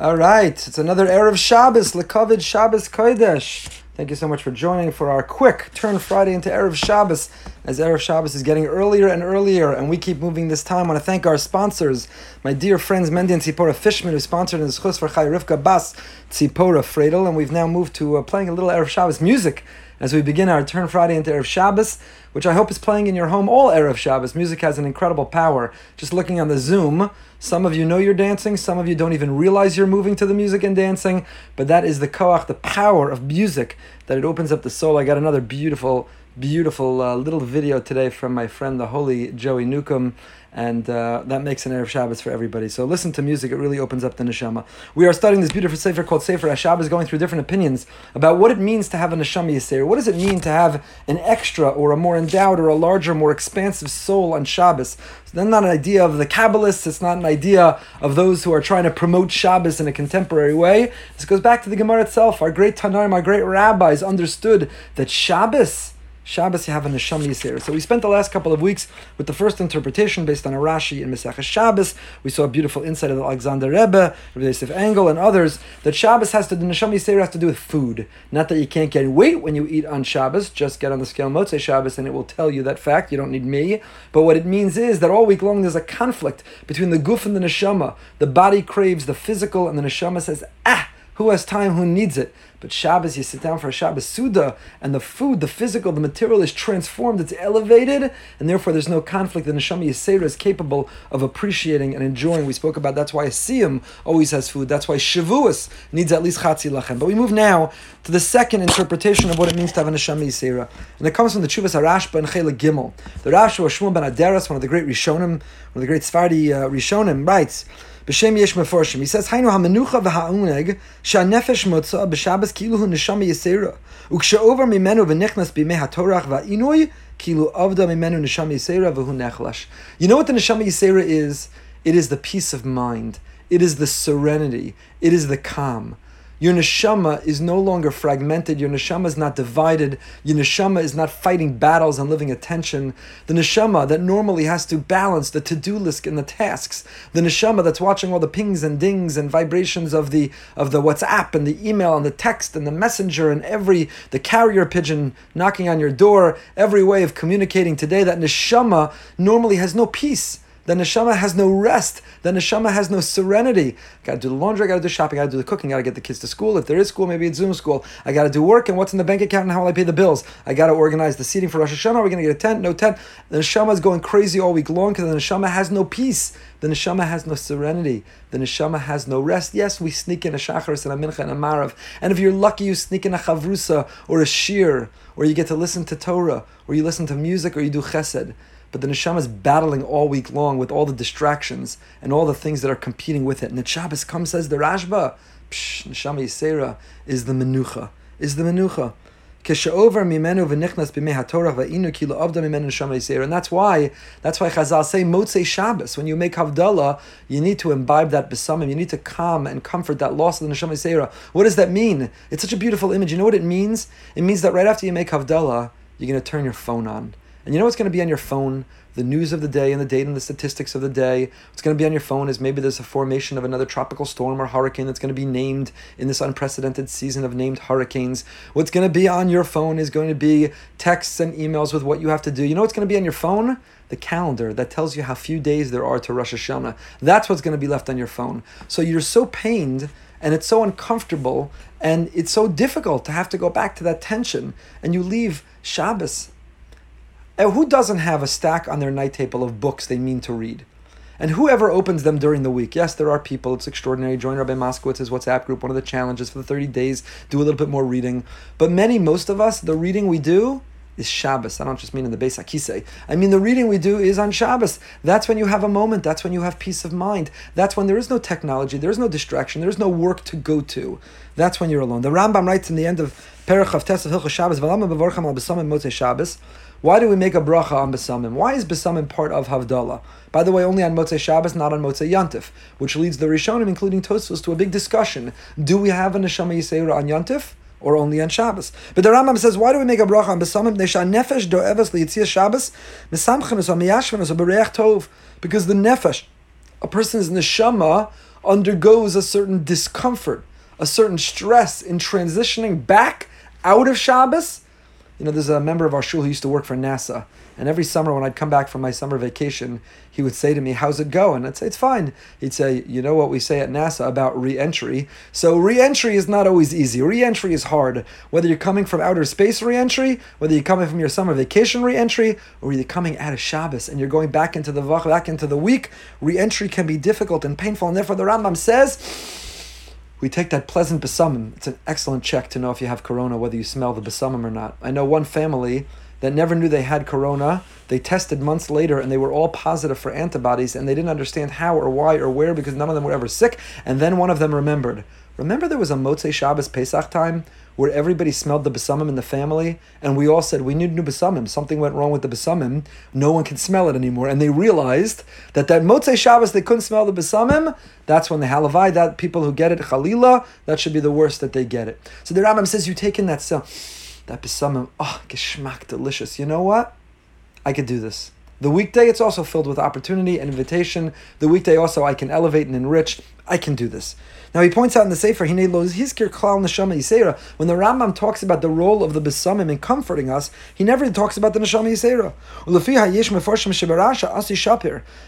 All right, it's another Erev Shabbos, Lekavid Shabbos Kodesh. Thank you so much for joining for our quick turn Friday into Erev Shabbos, as Erev Shabbos is getting earlier and earlier, and we keep moving this time. I want to thank our sponsors, my dear friends Mendy and Tzipora Fishman, who sponsored in Schus for Chai Rivka Bas Tzipora Fredel, and we've now moved to uh, playing a little Erev Shabbos music as we begin our turn Friday into Erev Shabbos, which I hope is playing in your home all Erev Shabbos. Music has an incredible power. Just looking on the Zoom, some of you know you're dancing, some of you don't even realize you're moving to the music and dancing, but that is the koach, the power of music, that it opens up the soul. I got another beautiful, beautiful uh, little video today from my friend, the holy Joey Newcomb and uh, that makes an Erev Shabbos for everybody. So listen to music; it really opens up the neshama. We are studying this beautiful sefer called Sefer Shabbos, going through different opinions about what it means to have a neshama yisera. What does it mean to have an extra, or a more endowed, or a larger, more expansive soul on Shabbos? Then, not an idea of the Kabbalists. It's not an idea of those who are trying to promote Shabbos in a contemporary way. This goes back to the Gemara itself. Our great Tanaim, our great rabbis understood that Shabbos Shabbos you have a neshama yisera. So we spent the last couple of weeks with the first interpretation based on a Rashi in Mesach Shabbos. We saw a beautiful insight of Alexander Rebbe, Rabbi Yosef Engel, and others that Shabbos has to the neshama yisera has to do with food. Not that you can't gain weight when you eat on Shabbos. Just get on the scale Motzei Shabbos and it will tell you that fact. You don't need me. But what it means is that all week long there's a conflict between the guf and the neshama. The body craves the physical, and the neshama says, ah. Who has time? Who needs it? But Shabbos, you sit down for a Shabbos Suda, and the food, the physical, the material is transformed, it's elevated, and therefore there's no conflict. The Neshama Yisera is capable of appreciating and enjoying. We spoke about that's why a Siyam always has food. That's why Shavuos needs at least Chatzi Lachem. But we move now to the second interpretation of what it means to have a Neshama Yisera. And it comes from the Chuvas HaRashba and Chela Gimel. The Rashi was Shmuel ben Aderas, one of the great Rishonim, one of the great Sfardi uh, Rishonim, writes, B'Shem Yesh Meforshim. He says, "Hainu hamenucha v'ha'uneg she'anefesh motza kilu hu neshama yisera mimenu hatorach kilu avda mimenu neshama yisera v'hu nechlash." You know what the neshama yisera is? It is the peace of mind. It is the serenity. It is the calm. Your neshama is no longer fragmented. Your neshama is not divided. Your neshama is not fighting battles and living attention. The neshama that normally has to balance the to-do list and the tasks. The neshama that's watching all the pings and dings and vibrations of the of the WhatsApp and the email and the text and the messenger and every the carrier pigeon knocking on your door. Every way of communicating today. That neshama normally has no peace. The neshama has no rest. The neshama has no serenity. I gotta do the laundry, I gotta do shopping, I gotta do the cooking, I gotta get the kids to school. If there is school, maybe it's Zoom school. I gotta do work and what's in the bank account and how will I pay the bills. I gotta organize the seating for Rosh Hashanah. Are we gonna get a tent? No tent. The neshama is going crazy all week long because the neshama has no peace. The neshama has no serenity. The neshama has no rest. Yes, we sneak in a shacharis and a mincha and a marav. And if you're lucky, you sneak in a chavrusa or a shiur, or you get to listen to Torah, or you listen to music, or you do chesed but the neshama is battling all week long with all the distractions and all the things that are competing with it. And the Shabbos comes, says the Rashba, Psh, neshama yisera is the menucha, is the menucha. And that's why, that's why Chazal say Motzei Shabbos. When you make Havdalah, you need to imbibe that besamim. You need to calm and comfort that loss of the neshama yisera. What does that mean? It's such a beautiful image. You know what it means? It means that right after you make Havdalah, you're going to turn your phone on. And you know what's going to be on your phone? The news of the day and the date and the statistics of the day. What's going to be on your phone is maybe there's a formation of another tropical storm or hurricane that's going to be named in this unprecedented season of named hurricanes. What's going to be on your phone is going to be texts and emails with what you have to do. You know what's going to be on your phone? The calendar that tells you how few days there are to Rosh Hashanah. That's what's going to be left on your phone. So you're so pained and it's so uncomfortable and it's so difficult to have to go back to that tension and you leave Shabbos and who doesn't have a stack on their night table of books they mean to read? And whoever opens them during the week, yes, there are people, it's extraordinary. Join Rabbi Moskowitz's WhatsApp group, one of the challenges for the 30 days, do a little bit more reading. But many, most of us, the reading we do is Shabbos. I don't just mean in the Beis Hakisei. I mean the reading we do is on Shabbos. That's when you have a moment. That's when you have peace of mind. That's when there is no technology. There is no distraction. There is no work to go to. That's when you're alone. The Rambam writes in the end of Perach of Tes of Hilchos Shabbos. Why do we make a bracha on besamim? Why is besamim part of Havdalah? By the way, only on Motzei Shabbos, not on Motzei Yantif, which leads the Rishonim, including Tosfos, to a big discussion. Do we have a Neshama Yisera on Yantif? Or only on Shabbos. But the Rambam says, why do we make a bracha on besamim? Nesha nefesh do'evas liyitzias Shabbos mesamchenes or miyashvenes or bereach tov. Because the nefesh, a person's neshama, undergoes a certain discomfort, a certain stress in transitioning back out of Shabbos. You know, there's a member of our shul who used to work for NASA, and every summer when I'd come back from my summer vacation, he would say to me, How's it going? I'd say, It's fine. He'd say, You know what we say at NASA about re entry? So re entry is not always easy. Re entry is hard. Whether you're coming from outer space re entry, whether you're coming from your summer vacation re entry, or you're coming out of Shabbos and you're going back into the back into the week, re entry can be difficult and painful. And therefore, the Rambam says, we take that pleasant besamim. It's an excellent check to know if you have corona, whether you smell the besamim or not. I know one family that never knew they had corona. They tested months later and they were all positive for antibodies and they didn't understand how or why or where because none of them were ever sick. And then one of them remembered. Remember there was a Motzei Shabbos Pesach time where everybody smelled the besamim in the family and we all said we need new besamim. Something went wrong with the besamim. No one can smell it anymore. And they realized that that Motzei Shabbos they couldn't smell the besamim. That's when the halavai, that people who get it, chalila, that should be the worst that they get it. So the Rambam says you take in that cell that besamim, oh, geschmack, delicious. You know what? I could do this. The weekday, it's also filled with opportunity and invitation. The weekday also, I can elevate and enrich. I can do this. Now he points out in the Sefer, Hinei lo hizkir klal neshama yisera. When the Rambam talks about the role of the besamim in comforting us, he never talks about the neshama yisera.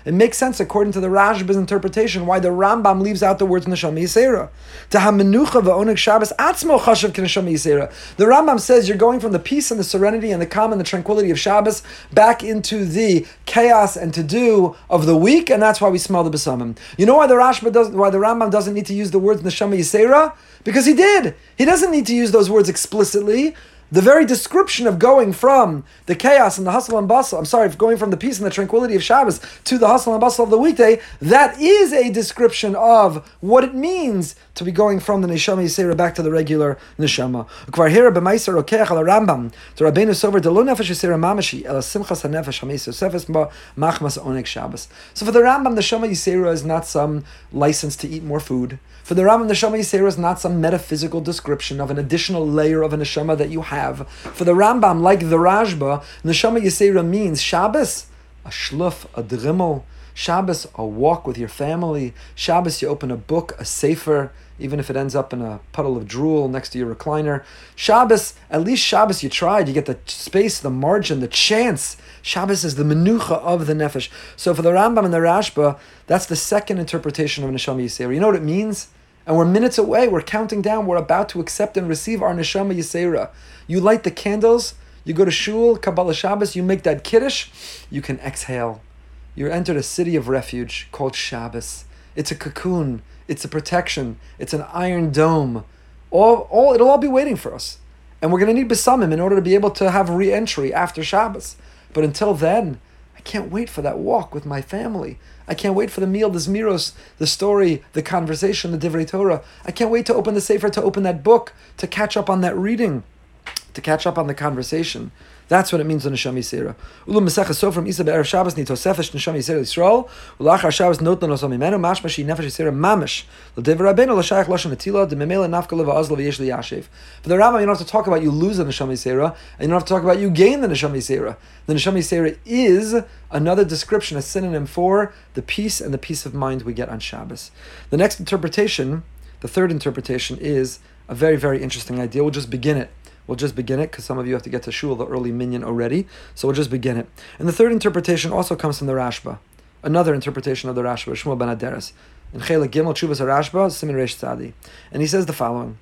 It makes sense according to the Rashba's interpretation why the Rambam leaves out the words neshama yisera. The Rambam says you're going from the peace and the serenity and the calm and the tranquility of Shabbos back into the chaos and to do of the week, and that's why we smell the besamim. You know why the Rashba doesn't, why the Rambam doesn't need to use the words neshama yisera? Because he did. He doesn't need to use those words explicitly. The very description of going from the chaos and the hustle and bustle, I'm sorry, going from the peace and the tranquility of Shabbos to the hustle and bustle of the weekday, that is a description of what it means to be going from the neshama yisera back to the regular neshama. So for the Rambam, the neshama yisera is not some license to eat more food. For the Rambam, the neshama yisera is not some metaphysical description of an additional layer of a neshama that you have. For the Rambam, like the Rashba, neshama yisera means Shabbos, a shluf, a drimmel. Shabbos, a walk with your family. Shabbos, you open a book, a sefer, even if it ends up in a puddle of drool next to your recliner. Shabbos, at least Shabbos you tried. You get the space, the margin, the chance. Shabbos is the menucha of the nefesh. So for the Rambam and the Rashba, that's the second interpretation of Neshama Yisera. You know what it means? And we're minutes away. We're counting down. We're about to accept and receive our Neshama Yisera. You light the candles. You go to shul, Kabbalah Shabbos. You make that kiddush. You can exhale. You're entered a city of refuge called Shabbos. It's a cocoon. It's a protection. It's an iron dome. All, all it'll all be waiting for us. And we're going to need besamim in order to be able to have re-entry after Shabbos. But until then, I can't wait for that walk with my family. I can't wait for the meal, the zmiros, the story, the conversation, the divrei Torah. I can't wait to open the sefer, to open that book, to catch up on that reading, to catch up on the conversation. That's what it means on Neshama Yisera. Ulu Mesech so from Isa be'erev Shabbos ni tosefesh Neshama Yisera Yisrael. Ulachar Shabbos not non osam imenu mashma shi nefesh Yisera mamish. L'dever Rabbeinu l'shayach lashon atila de memela nafka leva azla v'yesh. For the Rambam, you don't have to talk about you lose the Neshama Yisera, and you don't have to talk about you gain the Neshama Yisera. The Neshama Yisera is another description, a synonym for the peace and the peace of mind we get on Shabbos. The next interpretation, the third interpretation, is a very, very interesting idea. We'll just begin it. We'll just begin it because some of you have to get to shul the early minyan already. So we'll just begin it. And the third interpretation also comes from the Rashba. Another interpretation of the Rashba, Shmuel ben Aderes. In Gimel Chuvas Rashba, Simin Tzadi. And he says the following.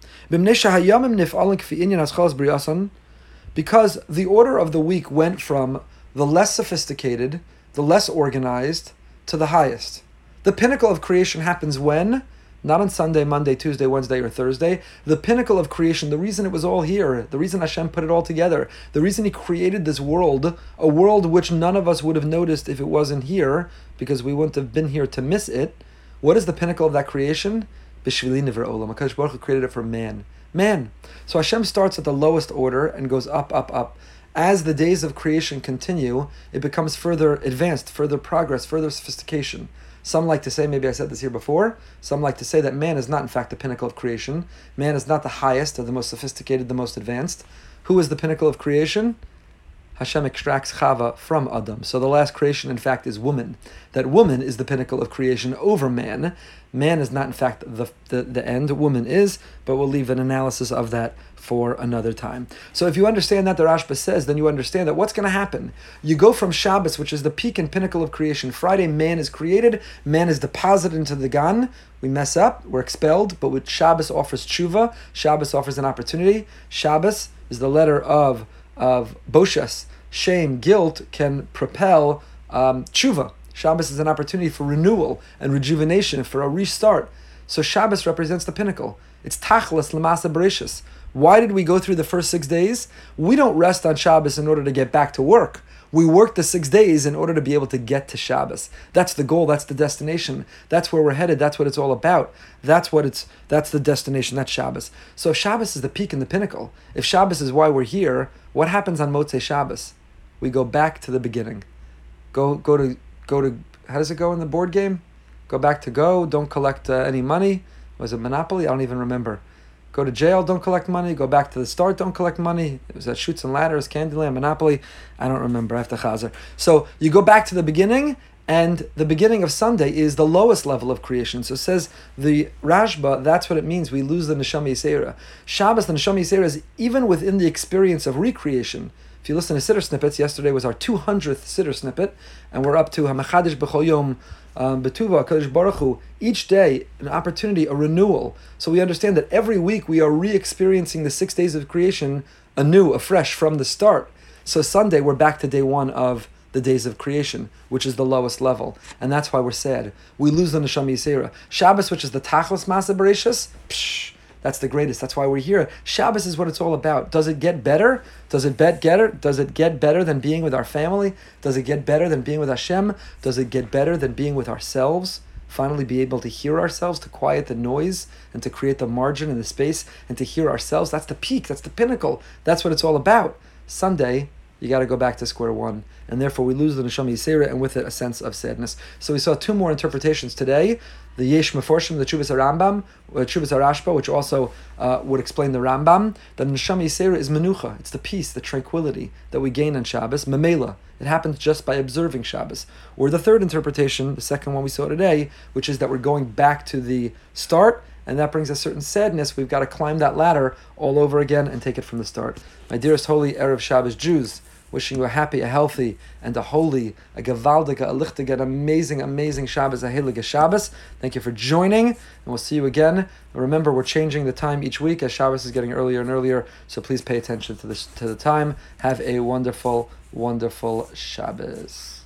Because the order of the week went from the less sophisticated, the less organized, to the highest. The pinnacle of creation happens when not on Sunday, Monday, Tuesday, Wednesday, or Thursday. The pinnacle of creation, the reason it was all here, the reason Hashem put it all together, the reason He created this world, a world which none of us would have noticed if it wasn't here, because we wouldn't have been here to miss it. What is the pinnacle of that creation? Bishvili Niver Olam. HaKadosh Baruch Hu created it for man. Man. So Hashem starts at the lowest order and goes up, up, up. As the days of creation continue, it becomes further advanced, further progress, further sophistication. Some like to say, maybe I said this here before, some like to say that man is not in fact the pinnacle of creation. Man is not the highest or the most sophisticated, the most advanced. Who is the pinnacle of creation? Hashem extracts Chava from Adam. So the last creation, in fact, is woman. That woman is the pinnacle of creation over man. Man is not, in fact, the, the, the end. Woman is, but we'll leave an analysis of that for another time. So if you understand that, the Rashba says, then you understand that what's going to happen? You go from Shabbos, which is the peak and pinnacle of creation. Friday, man is created, man is deposited into the Gan. We mess up, we're expelled, but with Shabbos offers tshuva. Shabbos offers an opportunity. Shabbos is the letter of of boshas, shame, guilt can propel um, tshuva. Shabbos is an opportunity for renewal and rejuvenation, for a restart. So Shabbos represents the pinnacle. It's tachlis lamasa bereshis. Why did we go through the first six days? We don't rest on Shabbos in order to get back to work. We work the six days in order to be able to get to Shabbos. That's the goal. That's the destination. That's where we're headed. That's what it's all about. That's what it's. That's the destination. That's Shabbos. So Shabbos is the peak and the pinnacle, if Shabbos is why we're here, what happens on Motzei Shabbos? We go back to the beginning. Go go to go to. How does it go in the board game? Go back to go. Don't collect uh, any money. Was it Monopoly? I don't even remember. Go to jail, don't collect money. Go back to the start, don't collect money. It was at Chutes and Ladders, Candyland, Monopoly. I don't remember. I have to chazer. So you go back to the beginning, and the beginning of Sunday is the lowest level of creation. So says the Rashba, that's what it means. We lose the Neshama Yisera. Shabbos, the Neshama Yisera is even within the experience of recreation. If you listen to Siddur snippets, yesterday was our 200th Siddur snippet, and we're up to Hamachadish B'chol Yom um, Betuva, Kadosh Baruch each day an opportunity, a renewal. So we understand that every week we are re-experiencing the six days of creation anew, afresh from the start. So Sunday we're back to day one of the days of creation, which is the lowest level, and that's why we're sad. We lose the neshama yisera. Shabbos, which is the tachlis masa bereshis, psh, that's the greatest. That's why we're here. Shabbos is what it's all about. Does it get better? Does it get better? Does it get better than being with our family? Does it get better than being with Hashem? Does it get better than being with ourselves? Finally, be able to hear ourselves, to quiet the noise, and to create the margin and the space, and to hear ourselves. That's the peak. That's the pinnacle. That's what it's all about. Sunday, you got to go back to square one. And therefore, we lose the Neshama Yisera and with it a sense of sadness. So we saw two more interpretations today the Yesh Meforshim, the Chuvas Rambam, uh, Chuvas Arashba, which also uh, would explain the Rambam. The Neshama Yisera is Menucha. It's the peace, the tranquility that we gain on Shabbos. Memela. It happens just by observing Shabbos. Or the third interpretation, the second one we saw today, which is that we're going back to the start and that brings a certain sadness. We've got to climb that ladder all over again and take it from the start. My dearest holy Erev Shabbos Jews, wishing you a happy, a healthy, and a holy, a gewaldige, a lichtige, an amazing, amazing Shabbos, a heilige Shabbos. Thank you for joining, and we'll see you again. Remember, we're changing the time each week as Shabbos is getting earlier and earlier, so please pay attention to, this, to the time. Have a wonderful, wonderful Shabbos.